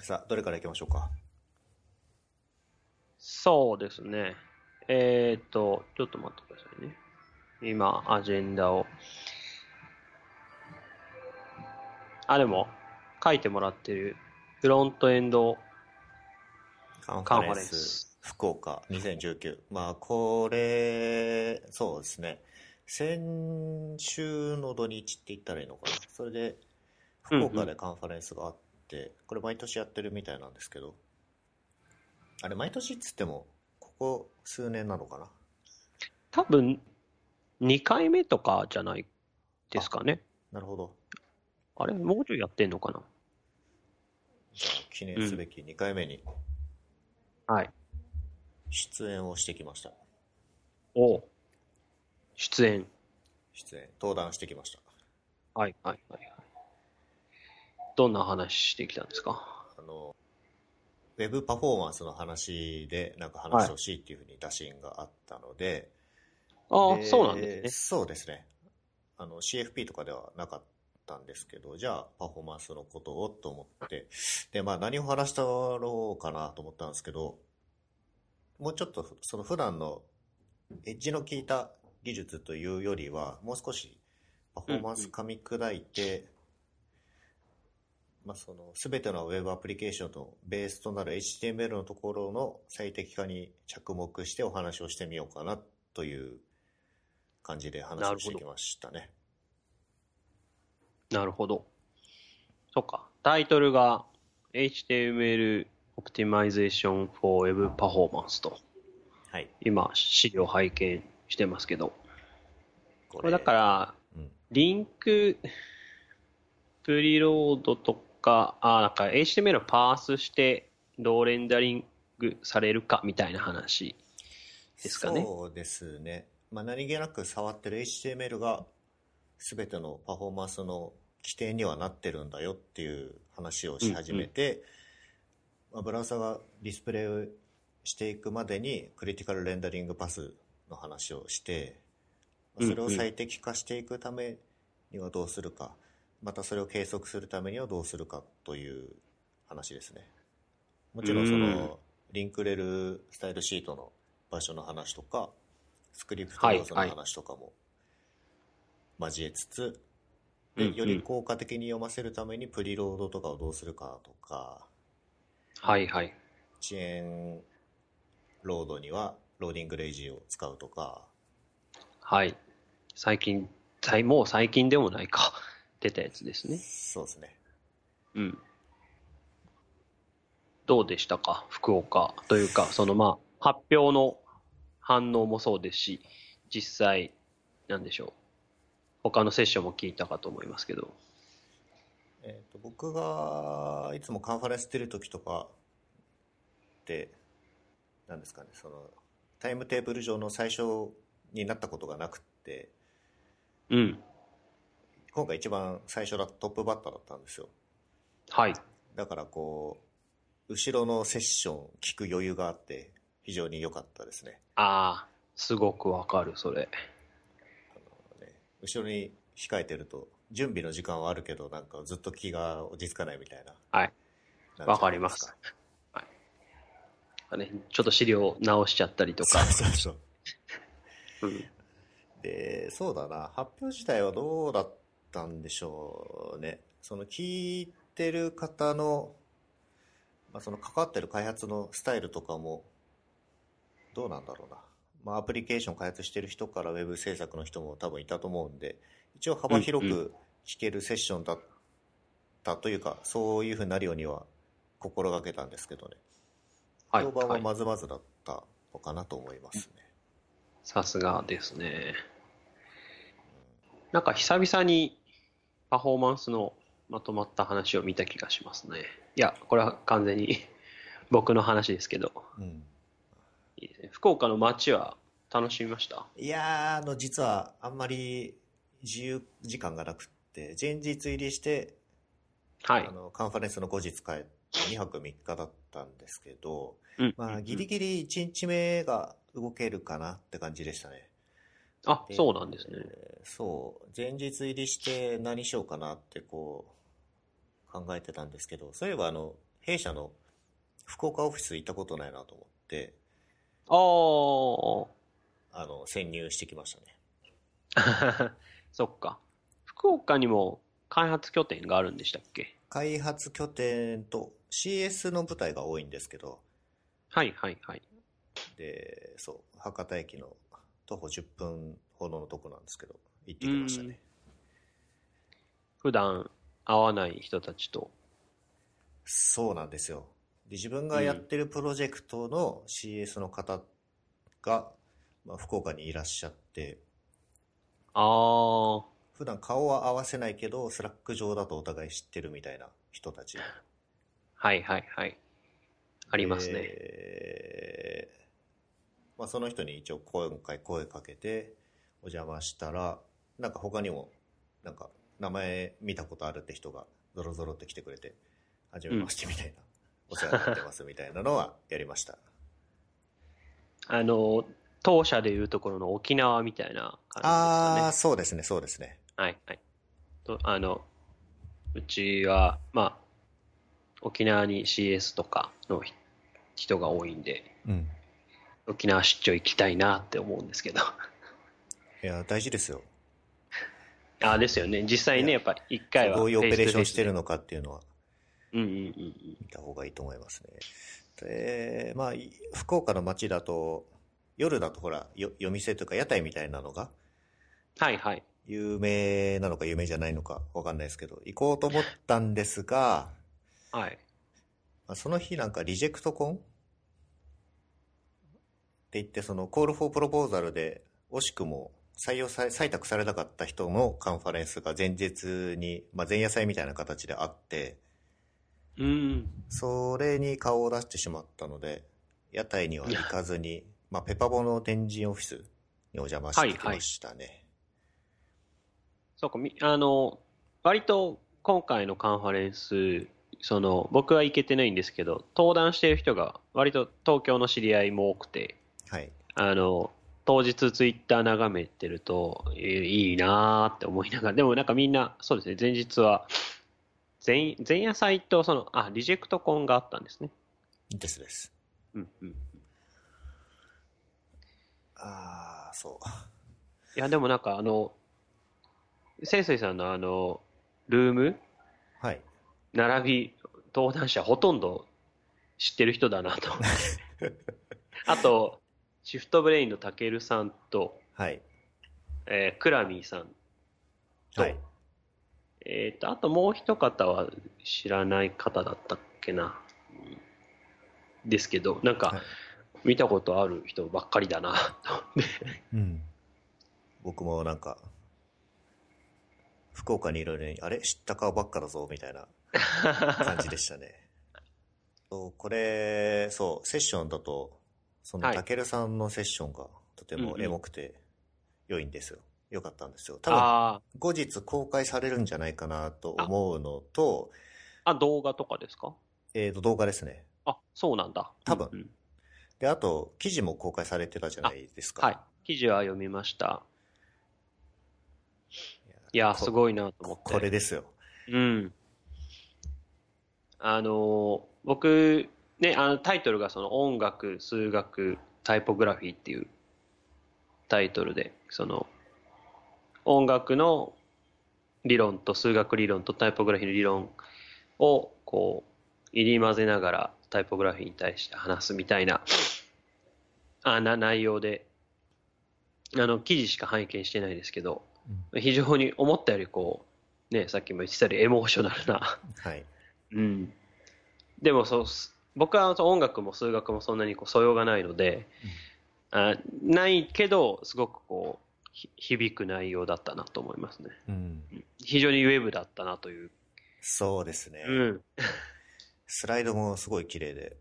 さあ、どれからいきましょうか？そうですね。えーっと、ちょっと待ってくださいね。今、アジェンダを。あ、でも、書いてもらってる、フロントエンドカンファァレンスレンス。福岡2019。まあ、これ、そうですね。先週の土日って言ったらいいのかな。それで、福岡でカンファレンスがあって、これ毎年やってるみたいなんですけど、あれ、毎年っつっても、ここ数年なのかな？多分、2回目とかじゃないですかね。なるほど。あれもうちょいやってんのかな？じゃあ、記念すべき2回目にはい。出演をしてきました。おう出演。出演、登壇してきました。はい、はい、はい。はいどんな話してきたんですか？あの、ウェブパフォーマンスの話でなんか話してほしいっていうふうに打診があったので、ああ、でそうなんですね。そうですね。あの、CFP とかではなかったんですけど、じゃあパフォーマンスのことをと思って、で、まあ何を話したろうかなと思ったんですけど、もうちょっとその普段のエッジの効いた技術というよりは、もう少しパフォーマンス噛み砕いて、まあその全てのウェブアプリケーションのベースとなる HTML のところの最適化に着目してお話をしてみようかなという感じで話をしてきましたね。なるほど。そっか。タイトルが HTML Optimization for Web Performance と。はい。今、資料拝見してますけど。ここれだから、うんリンク、プリロードとか、あ、なんか HTML をパースして、どうレンダリングされるかみたいな話ですかね。そうですね。まあ、何気なく触ってる HTML が全てのパフォーマンスの規定にはなってるんだよっていう話をし始めて、まあ、ブラウザがディスプレイをしていくまでにクリティカルレンダリングパスの話をして、まあそれを最適化していくためにはどうするか、またそれを計測するためにはどうするかという話ですね。もちろんそうんの、リンクレルスタイルシートの場所の話とか、スクリプトはい要素の話とかも交えつつ、うんでうんより効果的に読ませるためにプリロードとかをどうするかとか、はいはい。遅延ロードには loading lazy を使うとか、はい。最近、最もう最近でもないか。出たやつですね。そうですね。うん。どうでしたか？福岡というか、そのまあ、発表の反応もそうですし、実際、なんでしょう。他のセッションも聞いたかと思いますけど。えー、と僕がいつもカンファレンス出る時とかってなんですかねそのタイムテーブル上の最初になったことがなくってうん。今回一番最初だトップバッターだったんですよはい。だからこう後ろのセッション聞く余裕があって非常に良かったですねああ、すごくわかる、それ。ね後ろに控えてると準備の時間はあるけどなんかずっと気が落ち着かないみたいなはいわかります。はい。ね、ちょっと資料直しちゃったりとか。そうそうそううん。で、そうだな、発表自体はどうだったんでしょうね。その聞いてる方の、まあ、その関わってる開発のスタイルとかも、どうなんだろうな。まあ、アプリケーション開発してる人からウェブ制作の人も多分いたと思うんで、一応幅広うんうく聞けるセッションだったというか、そういうふうになるようには心がけたんですけどね。はい。評判ははいまずまずだったのかなと思いますね。さすがですね。なんか久々にパフォーマンスのまとまった話を見た気がしますね。いや、これは完全に 僕の話ですけど。うんいいですね。福岡の街は楽しみました？いやー、あの、実はあんまり自由時間がなくって、前日入りして、はいあ。の、カンファレンスの後日帰って2泊3日だったんですけど、うんまあ、ギリギリ1日目が動けるかなって感じでしたね。あ、そうなんですね。えーそう。前日入りして何しようかなってこう、考えてたんですけど、そういえばあの、弊社の福岡オフィス行ったことないなと思って、ああの、潜入してきましたね。あ、そっか。福岡にも開発拠点があるんでしたっけ？開発拠点と CS の部隊が多いんですけど、はいはいはい。で、そう、博多駅の徒歩10分ほどのとこなんですけど、行ってきましたね。普段会わない人たちと。そうなんですよ。で自分がやってるプロジェクトの CS の方が、まあ、福岡にいらっしゃって、ああ、普段顔は合わせないけど、 Slack上だとお互い知ってるみたいな人たち。はいはいはい。ありますね。でまあ、その人に一応今回声かけてお邪魔したら、なんか他にも、なんか名前見たことあるって人がゾロゾロって来てくれて、はじめましてみたいな、お世話になってますみたいなのはやりました。あの、当社でいうところの沖縄みたいな感じですかねああ、。そうですね、そうですね。はいはい。とあの、うちは、まあ、沖縄に CS とかのひ人が多いんで、うん。沖縄出張行きたいなって思うんですけど。いや、大事ですよ。ああ、ですよね。実際ね、やっぱり一回は。どういうオペレーションしてる。るのかっていうのはうんうんうんうん。見た方がいいと思いますね。で、まあ、い福岡の街だと、夜だとほら、よ夜店とか屋台みたいなのがはいはい。有名なのか有名じゃないのかわかんないですけど、行こうと思ったんですが、はい。まあその日なんかリジェクトコン言って、そのコールフォープロポーザルで惜しくも採用され、採択されなかった人のカンファレンスが前日に、まあ前夜祭みたいな形であって、うん。それに顔を出してしまったので、屋台には行かずに、まあペパボの天神オフィスにお邪魔してきましたね。そうか、みあの、割と今回のカンファレンス、その、僕は行けてないんですけど、登壇している人が割と東京の知り合いも多くて、はい。あの、当日ツイッター眺めてると、えーいいなーって思いながら、でもなんかみんな、そうですね、前日は、前、前夜祭と、その、あ、リジェクトコンがあったんですね。ですです。うんうん。ああ、そう。いや、でもなんかあの、潜水さんのあの、ルームはい。並び、登壇者ほとんど知ってる人だなと思って。あと、シフトブレインのたけるさんと、はい。えークラミーさんと、はい。えっ、と、あともう一方は知らない方だったっけな。うんですけど、なんかはい、見たことある人ばっかりだな、と思って。うん。僕もなんか、福岡にいるのに、あれ？知った顔ばっかだぞ、みたいな感じでしたね。そうこれ、そう、セッションだと、その、はいたけるさんのセッションがとてもうんうんエモくて良いんですよ。良かったんですよ。多分、あ後日公開されるんじゃないかなと思うのと、あ、あ、動画とかですか？えっ、と、動画ですね。あ、そうなんだ。多分うんうんで、あと、記事も公開されてたじゃないですか。はい。記事は読みました。いやや、すごいなと思って。これですよ。うん。あのー僕、ね、あのタイトルがその音楽、数学、タイポグラフィーっていうタイトルで、その音楽の理論と数学理論とタイポグラフィーの理論をこう入り混ぜながらタイポグラフィーに対して話すみたいなあな内容で、あの記事しか拝見してないですけど、非常に思ったよりこう、ね、さっきも言ってたよりエモーショナルなはい。うん。でもそうす、僕は音楽も数学もそんなにこう素養がないので、あないけど、すごくこう、ひ響く内容だったなと思いますね。うん。非常にウェブだったなという。そうですね。うん。スライドもすごい綺麗で、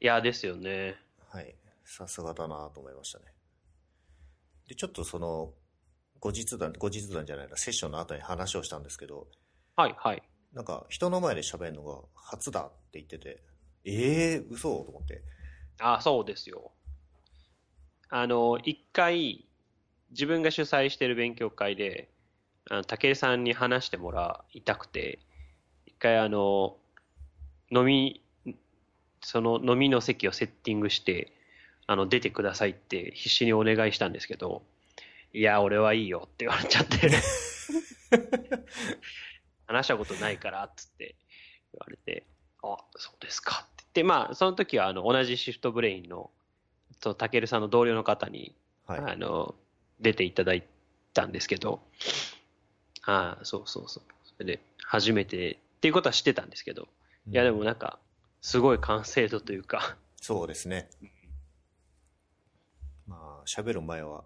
いや、ですよね。はい。さすがだなと思いましたね。で、ちょっとその、後日談、後日談じゃないな、セッションの後に話をしたんですけど、はい、はい。なんか人の前で喋るのが初だって言ってて、ええー、嘘？と思って。あ、そうですよ。あの、一回、自分が主催している勉強会で、あの武井さんに話してもらいたくて、一回あの、飲み、その飲みの席をセッティングして、あの、出てくださいって必死にお願いしたんですけど、いや、俺はいいよって言われちゃって、話したことないから、っつって言われて、あ、そうですかって言って、まあ、その時は、あの、同じシフトブレインの、その、たけるさんの同僚の方に、はい。あの、出ていただいたんですけど、ああ、そうそうそう。それで、初めてっていうことは知ってたんですけど、いや、でもなんか、すごい完成度というか、そうですね。まあ、喋る前は、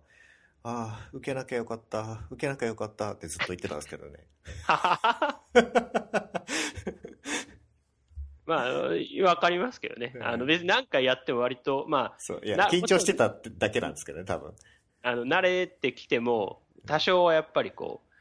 ああ、受けなきゃよかった、受けなきゃよかったってずっと言ってたんですけどね。まあ、わかりますけどね。あの、別に何回やっても割と、まそう、いや、な緊張してただけなんですけどね、多分。あ、あの、慣れてきても、多少はやっぱりこう、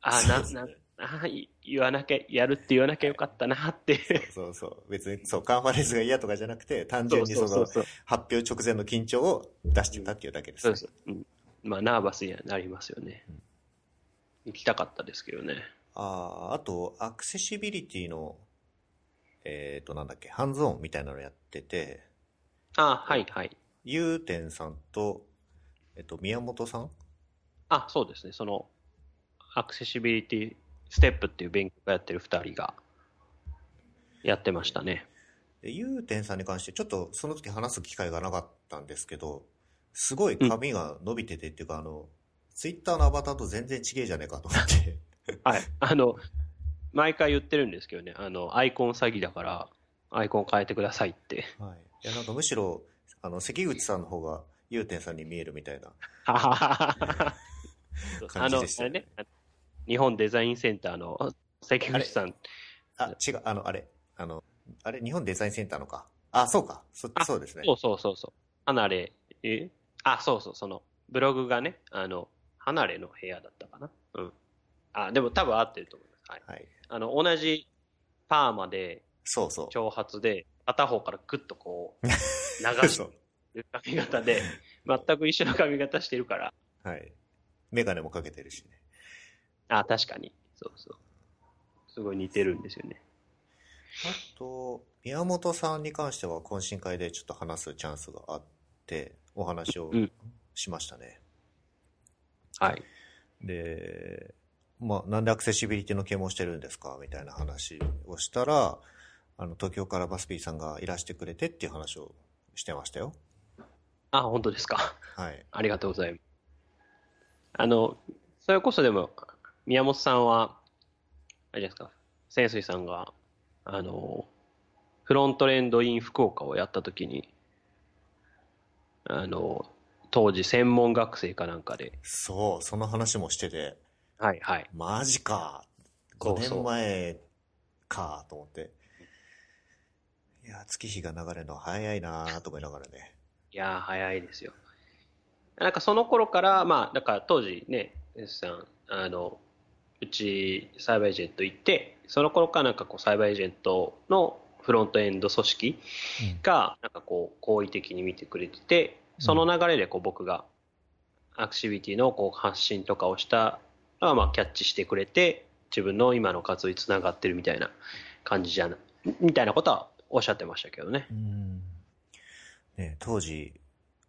ああ、な、な、あ言わなきゃ、やるって言わなきゃよかったなって。そうそう。別に、そう、カンファレンスが嫌とかじゃなくて、単純にその。発表直前の緊張を出してたっていうだけです、そうそう。うん。まあ、ナーバスにはなりますよねうん。行きたかったですけどね。ああ、あと、アクセシビリティの、えっ、と、なんだっけ、ハンズオンみたいなのやってて、あはいはい。ゆうてんさんと、えっと、宮本さん？あ、そうですね。その、アクセシビリティステップっていう勉強会やってる二人が、やってましたね。で、ゆうてんさんに関して、ちょっとその時話す機会がなかったんですけど、すごい髪が伸びててっていうか、あの、ツイッターのアバターと全然違えじゃねえかと思って。はい。あの、毎回言ってるんですけどね、あの、アイコン詐欺だから、アイコン変えてくださいって。はい。いや、なんかむしろ、あの、関口さんの方が、ゆうてんさんに見えるみたいな。あの、感じでしたよあれね、日本デザインセンターの関口さん、あ、違う、あの、あれ、あの、あれ、日本デザインセンターのか？あ、そうか。そ、あそうですね。そうそうそうそう。離れ、え？あ、そうそう、その、ブログがね、あの、離れの部屋だったかな。うん。あ、でも多分合ってると思います。はい。はい。あの、同じパーマで、そうそう。長髪で、片方からグッとこう、流しそうてる髪型で、全く一緒の髪型してるから、はい。メガネもかけてるしね。あ、確かに。そうそう。すごい似てるんですよね。あと、宮本さんに関しては懇親会でちょっと話すチャンスがあって、お話をうんしましたね。はい。で、まあ、なんでアクセシビリティの啓蒙してるんですかみたいな話をしたら、あの、東京からバスピーさんがいらしてくれてっていう話をしてましたよ。あ、本当ですか。はい。ありがとうございます。あの、それこそでも、宮本さんは、あれですか、潜水さんが、あの、フロントレンドイン福岡をやったときに、あの、当時専門学生かなんかで、そう、その話もしてて、はいはい。マジか。5そうそう年前かと思って。いや、月日が流れるのは早いなと思いながらね。いやー、早いですよ。なんかその頃から、まあ、だから当時ね、エスさん、あの、うちサイバーエージェント行って、その頃からなんかこうサイバーエージェントのフロントエンド組織が、なんかこう、好意的に見てくれてて、その流れでこう僕がアクシビティのこう発信とかをしたら、まあキャッチしてくれて、自分の今の活動につながってるみたいな感じじゃな、みたいなことはおっしゃってましたけどね。うんね、当時、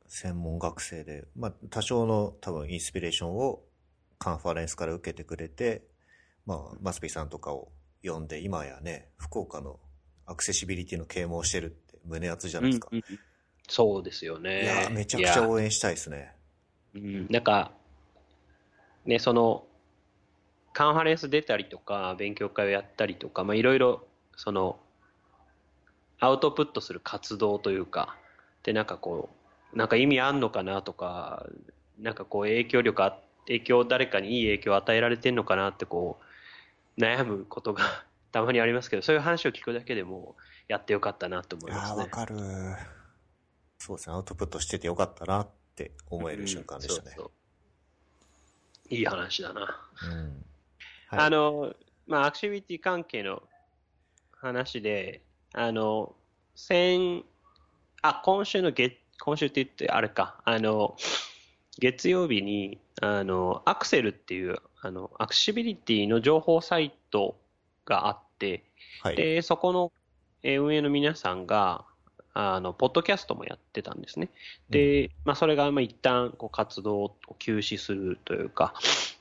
専門学生で、まあ、多少の多分インスピレーションをカンファレンスから受けてくれて、まあ、マスピさんとかを呼んで、今やね、福岡のアクセシビリティの啓蒙してるって胸熱じゃないですか。うんうんそうですよね。いや、めちゃくちゃ応援したいですね。うん、なんか、ね、その、カンファレンス出たりとか、勉強会をやったりとか、まあ、いろいろ、その、アウトプットする活動というか、で、なんかこう、なんか意味あんのかなとか、なんかこう、影響力あ、影響、誰かにいい影響を与えられてんのかなって、こう、悩むことが たまにありますけど、そういう話を聞くだけでも、やってよかったなと思いますね。わかる。そうですね、アウトプットしててよかったなって思える瞬間でしたね。うんそうそういい話だな。うんはいあの、まあ、アクティビティ関係の話で、あの、先、あ、今週の月、今週って言って、あれか、あの、月曜日に、あの、アクセルっていう、あの、アクシビリティの情報サイトがあって、はい。で、そこのえー運営の皆さんが、あの、ポッドキャストもやってたんですね。で、まあ、それが、まあ、一旦、こう、活動を休止するというか、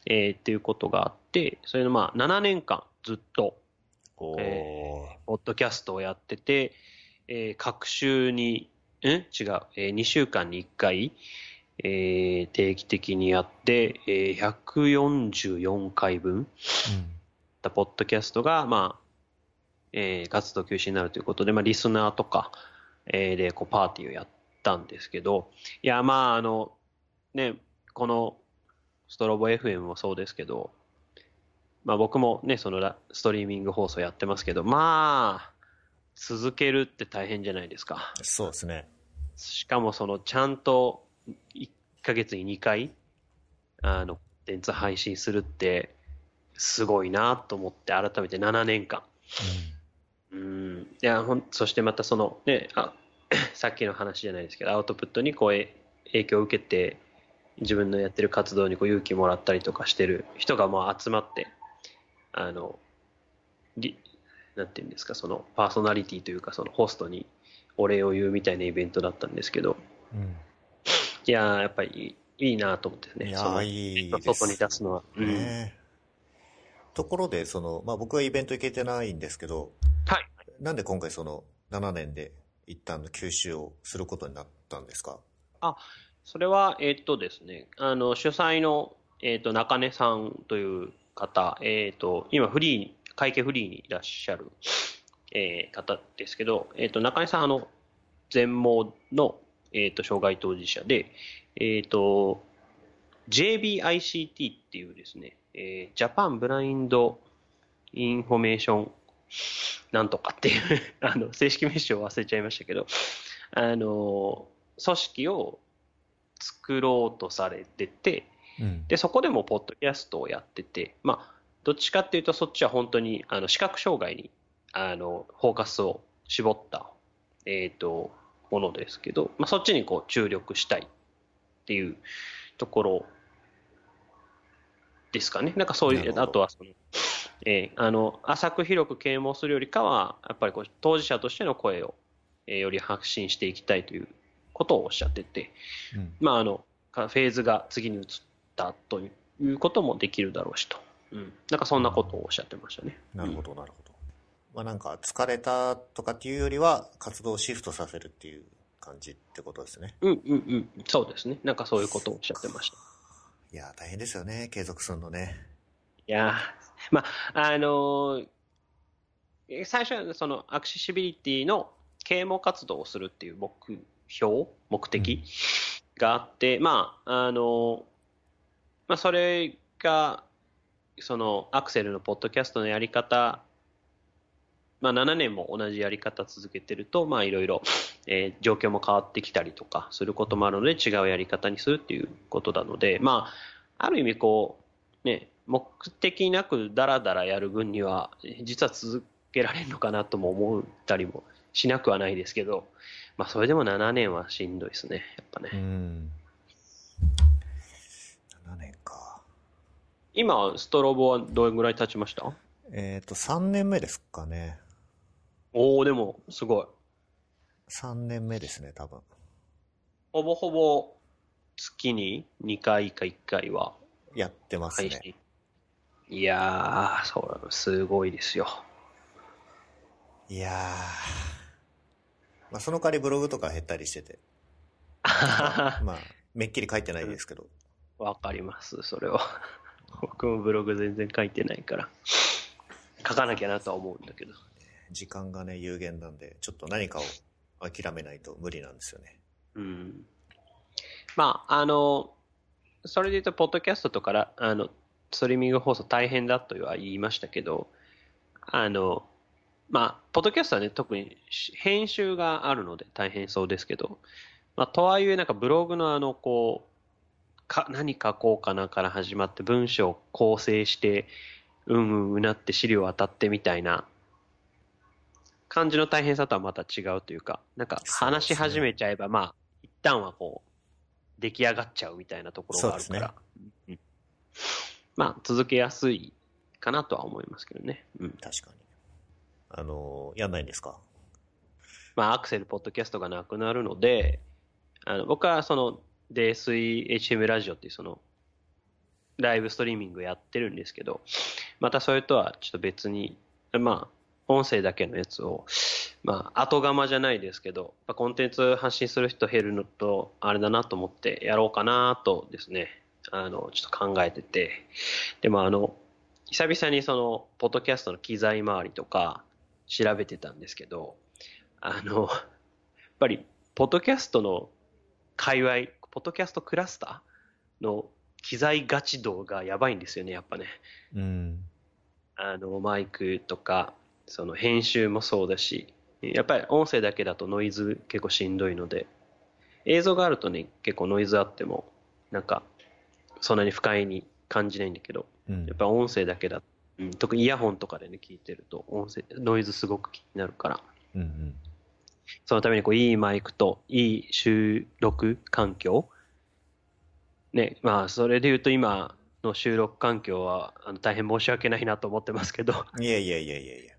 えーっていうことがあって、それの、まあ、7年間、ずっと、おー。えポッドキャストをやってて、えー各週に、ん違う、えー2週間に1回、えー定期的にやって、えー144回分、ったポッドキャストが、まあ、えー活動休止になるということで、まあ、リスナーとか、えーで、こう、パーティーをやったんですけど、いや、まあ、あの、ね、この、ストロボ FM もそうですけど、まあ僕もね、そのラストリーミング放送やってますけど、まあ、続けるって大変じゃないですか。そうですね。しかもその、ちゃんと1ヶ月に2回、あの、コンテンツ配信するって、すごいなと思って、改めて7年間。うん。いや、ほん、そしてまたその、ね、あ、さっきの話じゃないですけど、アウトプットにこう、え影響を受けて、自分のやってる活動にこう勇気もらったりとかしてる人がまあ集まって、あの、りなんていうんですか、そのパーソナリティというか、そのホストにお礼を言うみたいなイベントだったんですけど、うんいやー、やっぱりいいなと思ってね。いやそのーいい外に出すのは。うん。ねところで、その、まあ、僕はイベント行けてないんですけど、はい。なんで今回その7年で一旦の休止をすることになったんですか？それは、えーっとですね、あの、主催の、えーっと、中根さんという方、えーっと、今フリーに、会計フリーにいらっしゃる、えー方ですけど、えーっと、中根さん、あの、全盲の、えーっと、障害当事者で、えーっと、JBICT っていうですね、えー Japan Blind Information なんとかっていう あの、正式名称忘れちゃいましたけど、あの、組織を作ろうとされてて、うん。で、そこでもポッドキャストをやってて、まあ、どっちかっていうとそっちは本当に、あの、視覚障害に、あの、フォーカスを絞った、えっ、と、ものですけど、まあ、そっちにこう注力したいっていうところですかね。なんかそういう、あとはその、えーあの、浅く広く啓蒙するよりかは、やっぱりこう、当事者としての声を、えーより発信していきたいということをおっしゃってて、うんまあ、あの、かフェーズが次に移ったということもできるだろうしと。うん。なんかそんなことをおっしゃってましたね。なるほど、なるほど。まあなんか疲れたとかっていうよりは活動をシフトさせるっていう感じってことですね。うんうんうん。そうですね。なんかそういうことをおっしゃってました。いやー、大変ですよね、継続するのね。いやーまあ、あのーえ最初はそのアクセシビリティの啓蒙活動をするっていう目標、目的があって、まあ、あのーまあ、それが、そのアクセルのポッドキャストのやり方、まあ、7年も同じやり方続けてると、まあ、いろいろ、えー状況も変わってきたりとかすることもあるので、違うやり方にするっていうことなので、まあ、ある意味こう、ね、目的なくダラダラやる分には、実は続けられるのかなとも思ったりもしなくはないですけど、まあ、それでも7年はしんどいですね、やっぱね。ん。7年か。今、ストロボはどれぐらい経ちました？えっ、と、3年目ですかね。おおでも、すごい。3年目ですね、多分。ほぼほぼ月に2回か1回はやってます配ね。信。いやー、そう、すごいですよ。いやー。まあその代わりブログとか減ったりしてて。まあ、めっきり書いてないですけど。わかります、それは。僕もブログ全然書いてないから。書かなきゃなとは思うんだけど。時間がね、有限なんで、ちょっと何かを諦めないと無理なんですよね。うん。まあ、あの、それで言うと、ポッドキャストとかあの、ストリーミング放送大変だとは言いましたけど、あの、まあ、ポッドキャストはね、特に編集があるので大変そうですけど、まあ、とはいえ、なんかブログのあの、こう、か、何書こうかなから始まって文章を構成して、うんうんうなって資料当たってみたいな感じの大変さとはまた違うというか、なんか話し始めちゃえば、まあ、一旦はこう、出来上がっちゃうみたいなところがあるから、うんまあ、続けやすいかなとは思いますけどね。うん。確かに。あの、やんないんですか？まあ、アクセルポッドキャストがなくなるので、あの僕はその、泥水 HM ラジオっていうその、ライブストリーミングやってるんですけど、またそれとはちょっと別に、まあ、音声だけのやつを、まあ、後釜じゃないですけど、コンテンツ発信する人減るのと、あれだなと思ってやろうかなとですね、あの、ちょっと考えてて、でもあの、久々にその、ポッドキャストの機材周りとか調べてたんですけど、あの、やっぱり、ポッドキャストの界隈、ポッドキャストクラスターの機材ガチ度がやばいんですよね、やっぱね。うん。あの、マイクとか、その編集もそうだし、やっぱり音声だけだとノイズ結構しんどいので、映像があるとね、結構ノイズあっても、なんか、そんなに不快に感じないんだけど、うんやっぱ音声だけだ、うん、特にイヤホンとかでね、聞いてると、音声、ノイズすごく気になるから、うんうん。そのためにこう、いいマイクと、いい収録環境ね、まあ、それで言うと今の収録環境は、あの大変申し訳ないなと思ってますけど、いやいやいやいやいや。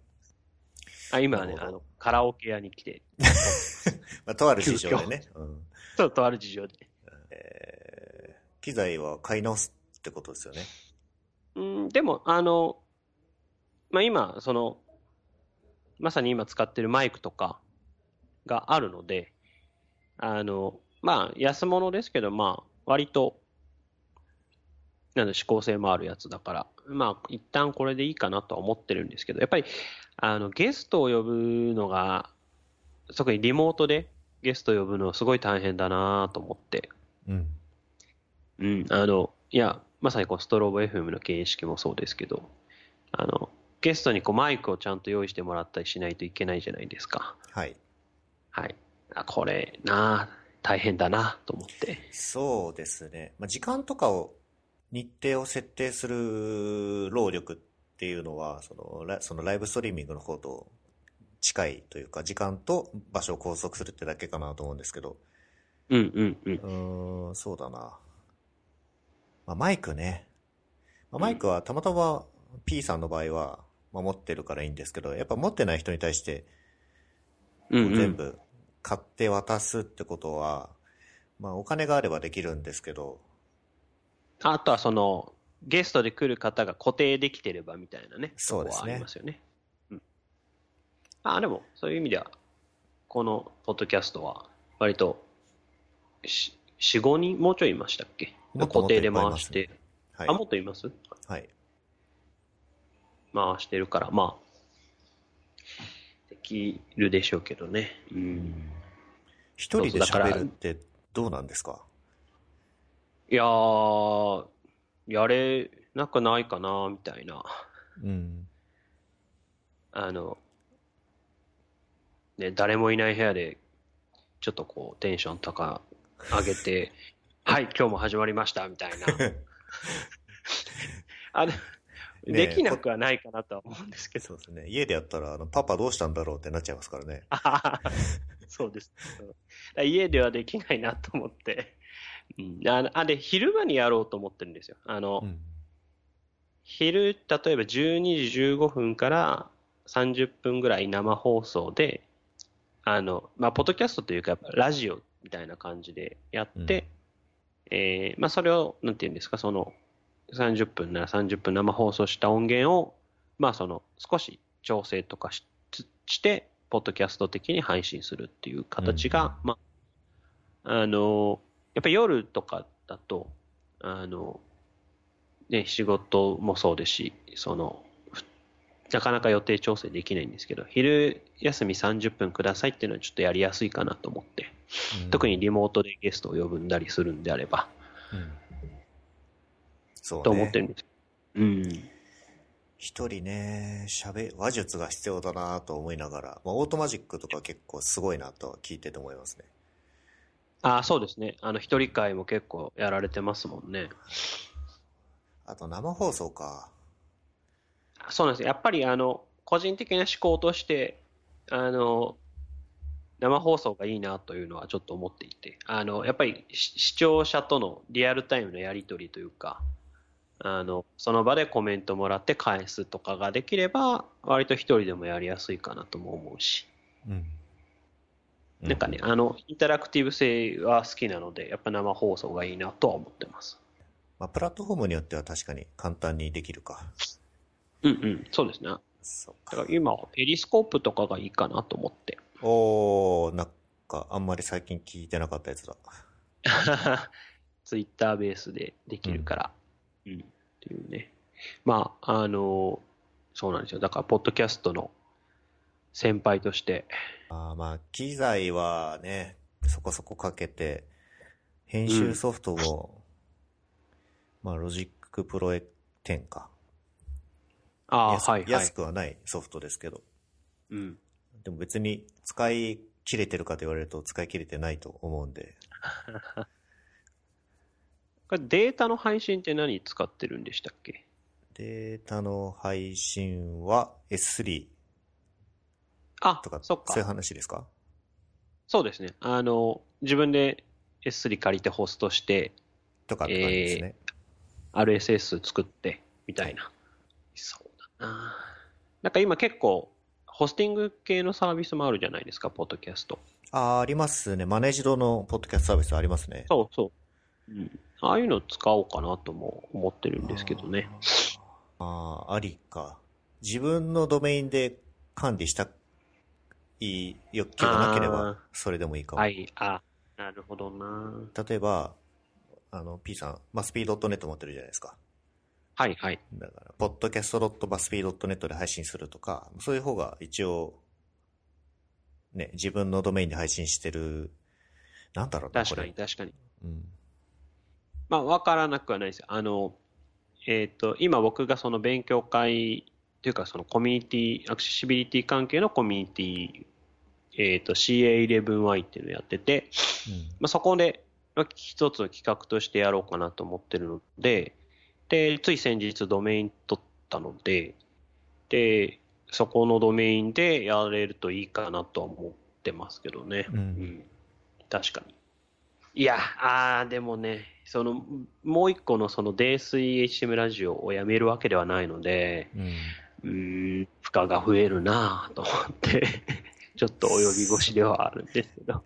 あ今はね、あの、カラオケ屋に来て、まあ、とある事情でね。うん。ちょっとある事情で。えー、機材は買い直すってことですよね。うん、でも、あの、まあ今、その、まさに今使ってるマイクとかがあるので、あの、まあ安物ですけど、まあ割と、なんだ、指向性もあるやつだから、まあ一旦これでいいかなとは思ってるんですけど、やっぱり、あの、ゲストを呼ぶのが、特にリモートでゲストを呼ぶのはすごい大変だなと思って、うん。うん、あの、いや、まさにこうストロボ FM の形式もそうですけど、あの、ゲストにこうマイクをちゃんと用意してもらったりしないといけないじゃないですか。はい。はい。あこれなあ大変だなと思って。そうですね。まあ、時間とかを、日程を設定する労力っていうのは、そのラそのライブストリーミングの方と近いというか、時間と場所を拘束するってだけかなと思うんですけど、うんうんうん。うーん、そうだな。まあ、マイクね。まあ、マイクはたまたま P さんの場合は、まあ、持ってるからいいんですけど、やっぱ持ってない人に対してうんうん、全部買って渡すってことは、まあお金があればできるんですけど、あとはその、ゲストで来る方が固定できてればみたいなね。そうですねありますよね。うん。あ、でも、そういう意味では、このポッドキャストは、割と、し4、5人、もうちょいいましたっけ？もっと固定で回して。はいあ、。もっといます？はい。回してるから、まあ、できるでしょうけどね。うん。一人で喋るってどうなんですか？いやー、やれなくないかな、みたいな。うん。あの、ね、誰もいない部屋で、ちょっとこう、テンション高上げて、はい、今日も始まりました、みたいな。あの、できなくはないかなとは思うんですけど。そうですね。家でやったら、あの、パパどうしたんだろうってなっちゃいますからね。そうです。家ではできないなと思って。うん、ああで、昼間にやろうと思ってるんですよ。あの、うん。昼、例えば12時15分から30分ぐらい生放送で、あの、まあ、ポッドキャストというか、ラジオみたいな感じでやって、えーまあ、それを、なんていうんですか、その、30分なら30分生放送した音源を、まあ、その、少し調整とかしして、ポッドキャスト的に配信するっていう形が、まあ、あの、やっぱり夜とかだと、あの、ね、仕事もそうですし、その、ふなかなか予定調整できないんですけど、昼休み30分くださいっていうのはちょっとやりやすいかなと思って、うん特にリモートでゲストを呼ぶんだりするんであれば、うんそうね。と思ってるんです。うん。一人ね、喋、話術が必要だなと思いながら、まあ、オートマジックとか結構すごいなとは聞いてて思いますね。あそうですね。あの、一人会も結構やられてますもんね。あと生放送か。そうなんですよ。やっぱりあの、個人的な思考として、あの、生放送がいいなというのはちょっと思っていて、あの、やっぱりし視聴者とのリアルタイムのやり取りというか、あの、その場でコメントもらって返すとかができれば、割と一人でもやりやすいかなとも思うし。うん。なんかね、あの、インタラクティブ性は好きなので、やっぱ生放送がいいなとは思ってます。まあ、プラットフォームによっては確かに簡単にできるか。うんうん、そうですね。だから今はペリスコープとかがいいかなと思って。おー、なんか、あんまり最近聞いてなかったやつだ。ツイッターベースでできるから。うん。っていうね。まあ、あの、そうなんですよ。だから、ポッドキャストの先輩として、あーまあ、機材はね、そこそこかけて、編集ソフトも、まあ、 Logic Pro 10か。ああ、安はいはい。安くはないソフトですけど。うん。でも別に使い切れてるかと言われると使い切れてないと思うんで。これデータの配信って何使ってるんでしたっけ？データの配信は S3 あとか、そっかそういう。話ですか？そうですね。あの、自分で S3 借りてホストして、とかって感じですね。RSS 作って、みたいな。そうだな。なんか今結構、ホスティング系のサービスもあるじゃないですか、ポッドキャスト。ああ、ありますね。マネージドのポッドキャストサービスありますね。そうそう。うん。ああいうの使おうかなとも思ってるんですけどね。ああ、ありか。自分のドメインで管理したい欲求がなければ、それでもいいかも。はい。あ、なるほどな。例えば、あの、P さん、マスピー .net 持ってるじゃないですか。はいはい。だから、ポッドキャスト .maspy.net で配信するとか、そういう方が一応、ね、自分のドメインで配信してる、なんだろうな、確かに。確かに。うん。まあ、わからなくはないですよ。あの、えっ、と、今僕がその勉強会というかそのコミュニティ、アクセシビリティ関係のコミュニティ、えっ、と CA11Y っていうのをやってて、まあ、そこでまあ一つの企画としてやろうかなと思ってるので、で、つい先日ドメイン取ったので、で、そこのドメインでやれるといいかなとは思ってますけどね。うん。う。うんん、確かに。いや、あーでもね、その、もう一個のその泥水 HM ラジオをやめるわけではないので、うん。うーん、負荷が増えるなぁと思って、ちょっと及び腰ではあるんですけど。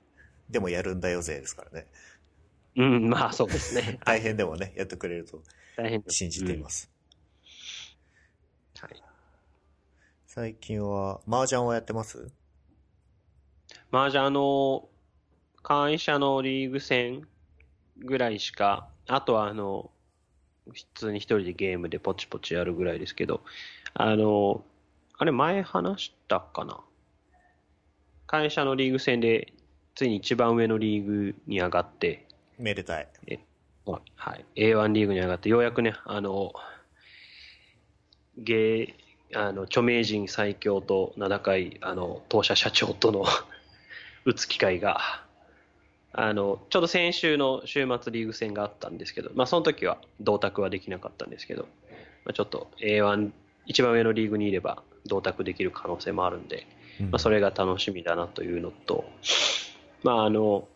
でもやるんだよぜですからね。うん、まあそうですね。大変でもね、やってくれると信じています。うんはい。最近は、麻雀はやってます？まあじゃあ、あの、会社のリーグ戦ぐらいしか、あとはあの、普通に一人でゲームでポチポチやるぐらいですけど、あの、あれ前話したかな？会社のリーグ戦で、ついに一番上のリーグに上がって、めでたい。はい、A1 リーグに上がって、ようやくね、あの、芸、あの、著名人最強と名高い、あの、当社社長との 打つ機会が、あの、ちょうど先週の週末リーグ戦があったんですけど、まあ、その時は同卓はできなかったんですけど、まあ、ちょっと A1、一番上のリーグにいれば同卓できる可能性もあるんで、うん。まあ、それが楽しみだなというのと、まあ、あの、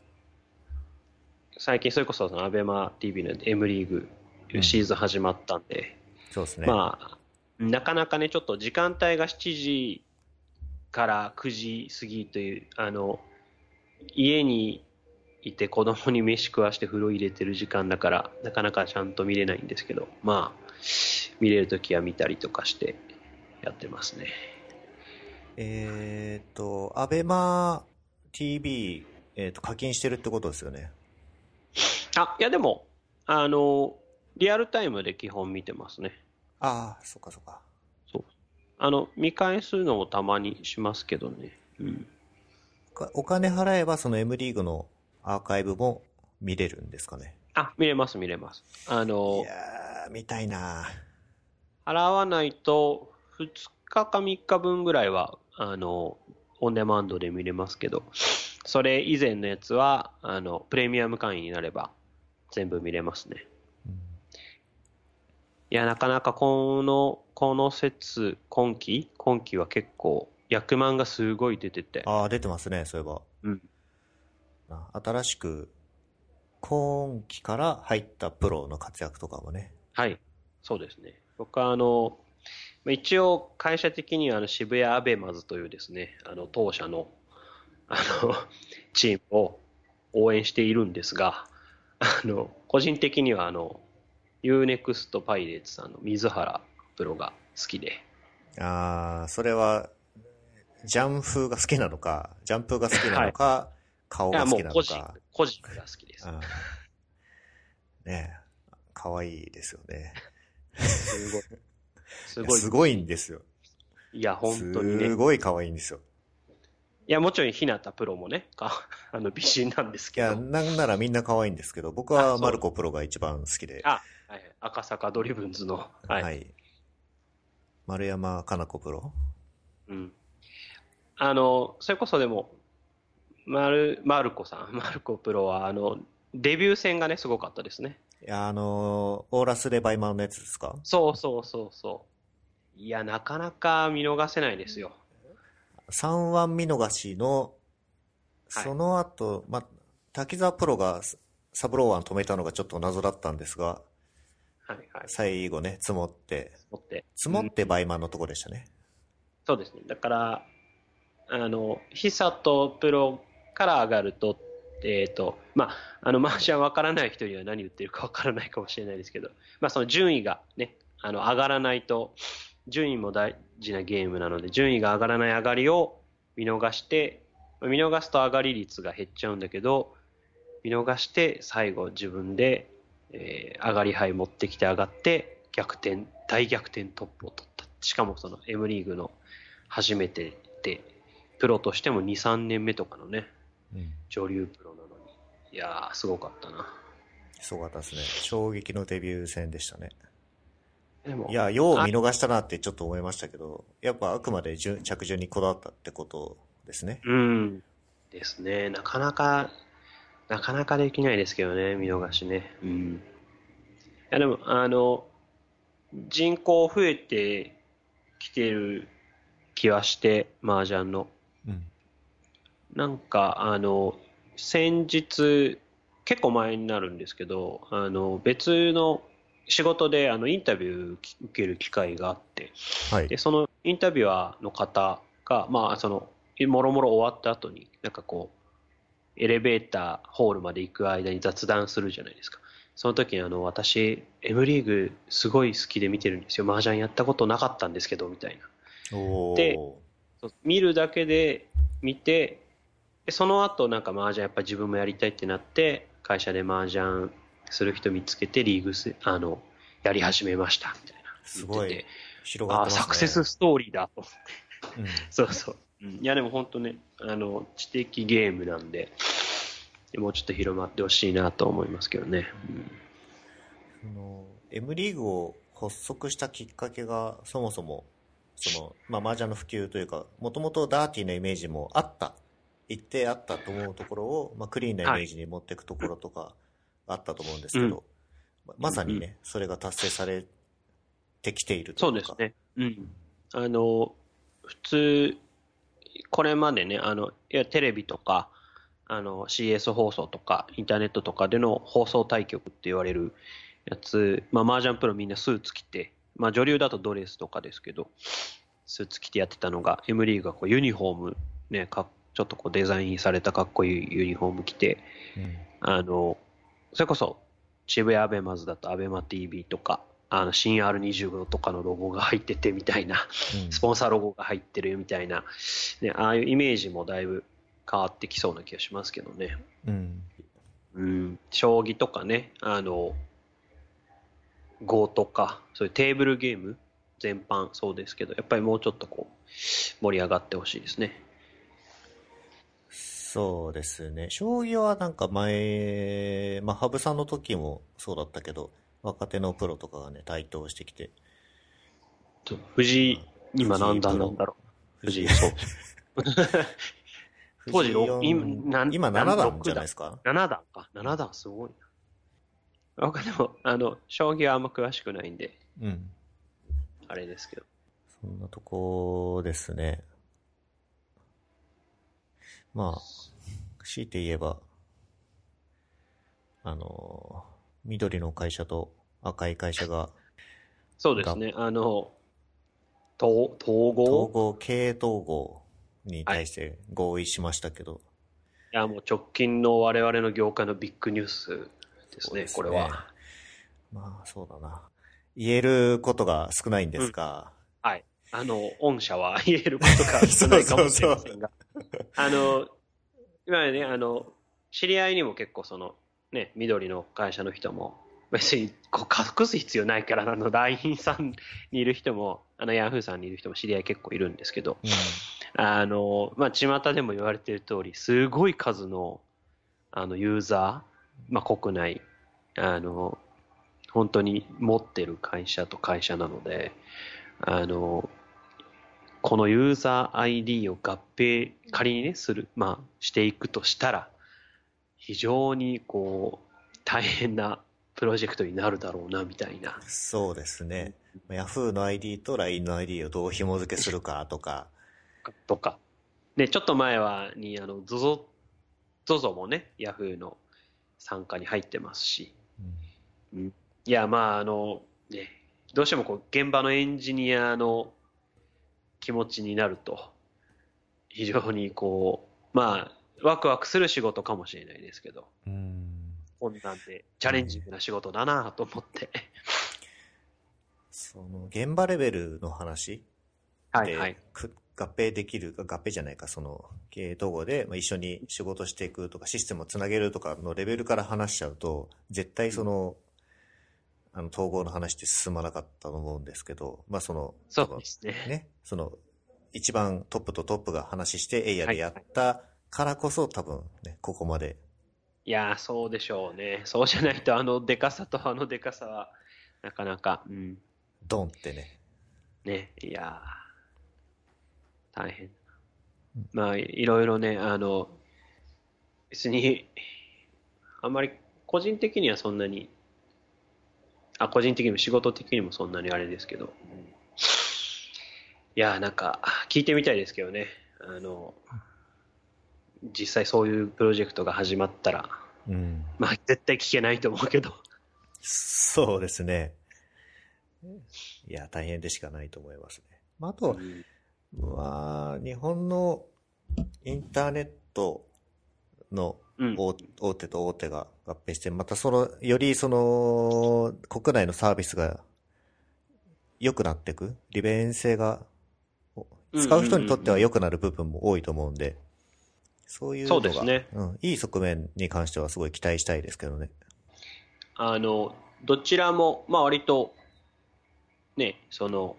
最近それこそそのアベマ TV の M リーグシーズン始まったんで、そうですね。まあ、なかなかね、ちょっと時間帯が7時から9時過ぎという、あの、家にいて子供に飯食わして風呂入れてる時間だから、なかなかちゃんと見れないんですけど、まあ、見れるときは見たりとかしてやってますね。えっ、と、アベマ TV、えっ、と、課金してるってことですよね。あ、いやでも、あの、リアルタイムで基本見てますね。ああ、そっかそっか。そう。あの、見返すのもたまにしますけどね。うん。かお金払えばその M リーグのアーカイブも見れるんですかね？あ、見れます、見れます。あいの、やー、見たいな払わないと、2日か3日分ぐらいは、あの、オンデマンドで見れますけど、それ以前のやつは、あの、プレミアム会員になれば、全部見れますね。うんいや、なかなかこの、この説、今期？今期は結構、役満がすごい出てて。ああ、出てますね、そういえば。うん。あ新しく、今期から入ったプロの活躍とかもね。はい。そうですね。僕はあの、まあ一応会社的にはあの渋谷アベマズというですね、あの当社の、あの、チームを応援しているんですが、あの、個人的にはあの、UNEXT パイレーツさんの水原プロが好きで。ああ、それは、ジャンプが好きなのか、ジャンプが好きなのか、はい、顔が好きなのか。個人、個人が好きです。ねえ、かわいいですよね。すごい。す ごい。すごいんですよ。いや、本当にね。すごい可愛いんですよ。いや、もちろん、ひなたプロもね、か あの、美人なんですけど。いや、なんならみんな可愛いんですけど、僕はマルコプロが一番好きで。あ、はい、赤坂ドリブンズの。はい。はい、丸山奏子プロ？うん。あの、それこそでも、マル、マルコさん、マルコプロは、あの、デビュー戦がね、すごかったですね。いや、あの、オーラス・レバイマンのやつですか？そうそうそうそう。いや、なかなか見逃せないですよ。3腕見逃しの、その後、はい、ま、滝沢プロがサブローワン止めたのがちょっと謎だったんですが、はいはい、最後ね、積もって、積もって、積もってバイマンのとこでしたね。そうですね。だから、あの、久とプロから上がると、えっ、ー、と、まあ、あの、マージャンわからない人には何言ってるかわからないかもしれないですけど、まあ、その順位がね、あの、上がらないと、順位も大事なゲームなので、順位が上がらない上がりを見逃して、見逃すと上がり率が減っちゃうんだけど、見逃して最後自分で、えー、上がり牌持ってきて上がって逆転、大逆転トップを取った。しかもその M リーグの初めてで、プロとしても2、3年目とかのね、うん、女流プロなのに。いやー、すごかったな。すごかったですね。衝撃のデビュー戦でしたね。いや、よう見逃したなってちょっと思いましたけど、やっぱあくまで順着順にこだわったってことですね。うん。ですね。なかなか、なかなかできないですけどね、見逃しね。うん。いや、でも、あの、人口増えてきてる気はして、麻雀の。うん。なんか、あの、先日、結構前になるんですけど、あの、別の仕事であのインタビュー受ける機会があって、はい、でそのインタビュアーの方が、まあ、そのもろもろ終わった後になんかこうエレベーターホールまで行く間に雑談するじゃないですか。その時にあの私 M リーグすごい好きで見てるんですよ。麻雀やったことなかったんですけどみたいな。で見るだけで見てでその後なんか麻雀やっぱ自分もやりたいってなって会社で麻雀する人見つけてリーグス、あの、やり始めました、みたいな。すごい。広がってね。あ、サクセスストーリーだと。うん、そうそう。うん、いや、でも本当ね、あの、知的ゲームなんで、もうちょっと広まってほしいなと思いますけどね。うん、の M リーグを発足したきっかけが、そもそも、その、まあ、麻雀の普及というか、もともとダーティーなイメージもあった、一定あったと思うところを、まあ、クリーンなイメージに持っていくところとか、はいあったと思うんですけど、うん、まさにね、うん、それが達成されてきているというか。そうですね。うん。あの、普通、これまでね、あの、いやテレビとか、あの、CS 放送とか、インターネットとかでの放送対局って言われるやつ、まあ、麻雀プロみんなスーツ着て、まあ、女流だとドレスとかですけど、スーツ着てやってたのが、M リーグがこうユニフォーム、ね、かちょっとこうデザインされたかっこいいユニフォーム着て、うん、あの、それこそ渋谷アベマズだとアベマ TV とか、あの新 R25 とかのロゴが入っててみたいな、うん、スポンサーロゴが入ってるみたいな、ね、ああいうイメージもだいぶ変わってきそうな気がしますけどね。うん。うん、将棋とかね、あの、Go とか、そういうテーブルゲーム全般そうですけど、やっぱりもうちょっとこう、盛り上がってほしいですね。そうですね。将棋はなんか前、まあ、羽生さんの時もそうだったけど、若手のプロとかがね、台頭してきて。藤井、今何段なんだろう。藤井、そう。当時今、今7段じゃないですか ?7 段か。7段すごいな。僕でも、あの、将棋はあんま詳しくないんで、うん。あれですけど。そんなとこですね。まあ、強いて言えば、あの、緑の会社と赤い会社が、そうですね、あの、統統合？統合、経営統合に対して合意しましたけど、いや、もう直近の我々の業界のビッグニュースですね、これは。まあ、そうだな。言えることが少ないんですが、はい。あの、御社は言えることが少ないかもしれませんが。あの、今ね、あの、知り合いにも結構その、ね、緑の会社の人も、別にこう隠す必要ないから、あの、LINE さんにいる人も、あの、ヤフーさんにいる人も知り合い結構いるんですけど、うん。あの、まあ、巷でも言われている通り、すごい数の、あの、ユーザー、まあ、国内、あの、本当に持ってる会社と会社なので、あの、このユーザー ID を合併、仮にね、する、まあ、していくとしたら、非常にこう、大変なプロジェクトになるだろうな、みたいな。そうですね。Yahoo の ID と LINE の ID をどう紐付けするかとか、とか。で、ちょっと前は、に、あの、ZOZO、ZOZO もね、ヤフーの参加に入ってますし。うんいや、まあ、あの、ね、どうしてもこう、現場のエンジニアの気持ちになると、非常にこう、まあ、ワクワクする仕事かもしれないですけど、うんこんなんでチャレンジングな仕事だなと思って。その現場レベルの話で、はいはい。く合併できるか、合併じゃないか、その経営統合で、まあ、一緒に仕事していくとか、システムをつなげるとかのレベルから話しちゃうと、絶対その、あの、統合の話って進まなかったと思うんですけど、まあその、そうですね。ね、その、一番トップとトップが話して、エイヤでやったからこそ、多分ね、ここまで。いやー、そうでしょうね。そうじゃないと、あのデカさとあのデカさは、なかなか、うん、ドンってね。ね、いやー、大変。まあ、いろいろね、あの、別に、あんまり個人的にはそんなに、あ、個人的にも仕事的にもそんなにあれですけど、いやー、なんか、聞いてみたいですけどね。あの、実際そういうプロジェクトが始まったら、うん。まあ、絶対聞けないと思うけど。そうですね。いや、大変でしかないと思いますね。まあ、あと、うんまあ、日本のインターネットの大手と大手が合併して、またその、よりその、国内のサービスが良くなっていく、利便性が、使う人にとっては良くなる部分も多いと思うんで、そういうのが、そうねうん、いい側面に関してはすごい期待したいですけどね。あの、どちらも、まあ割と、ね、その、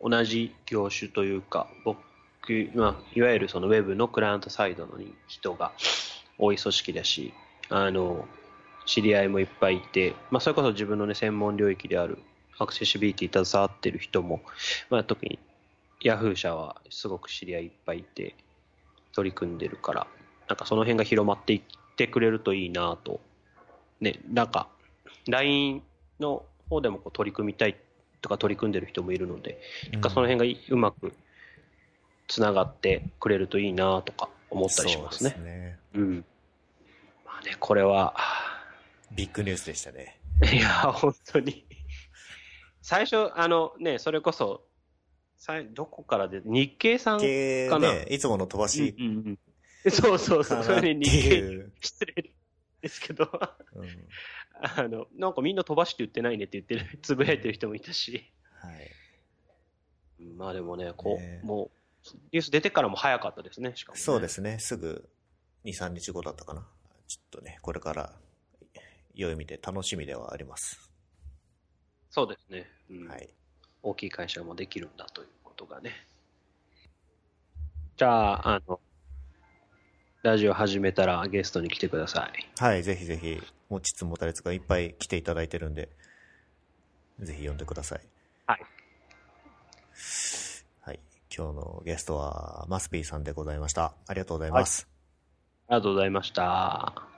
同じ業種というか、僕、まあ、いわゆるそのウェブのクライアントサイドの人が多い組織だし、あの、知り合いもいっぱいいて、まあそれこそ自分のね、専門領域であるアクセシビリティに携わってる人も、まあ特にヤフー社はすごく知り合いいっぱいいて、取り組んでるから、なんかその辺が広まっていってくれるといいなと。ね、なんか、LINE の方でもこう取り組みたいとか取り組んでる人もいるので、なんかその辺がいうまくつながってくれるといいなとか思ったりしますね。そうですね。うん。まあね、これは、ビッグニュースでしたね。いや、本当に。最初、あのね、それこそ、さいどこからで、日経さん系かな？ね、いつもの飛ばしうんうんうんそうそうそう、それかなってで日経。失礼ですけど、うんあの、なんかみんな飛ばして言ってないねって言ってる、つぶやいてる人もいたし、はい。まあでもね、こう、ねもう、ニュース出てからも早かったですね、しかも、ね。そうですね。すぐ2、3日後だったかな。ちょっとね、これから良い意味で楽しみではあります。そうですね。うんはい。大きい会社もできるんだということがね。じゃあ、あの、ラジオ始めたらゲストに来てください。はい、ぜひぜひ、持ちつ持たれつがいっぱい来ていただいてるんで、ぜひ呼んでください。はい。はい。今日のゲストは、マスピーさんでございました。ありがとうございます。ありがとうございました。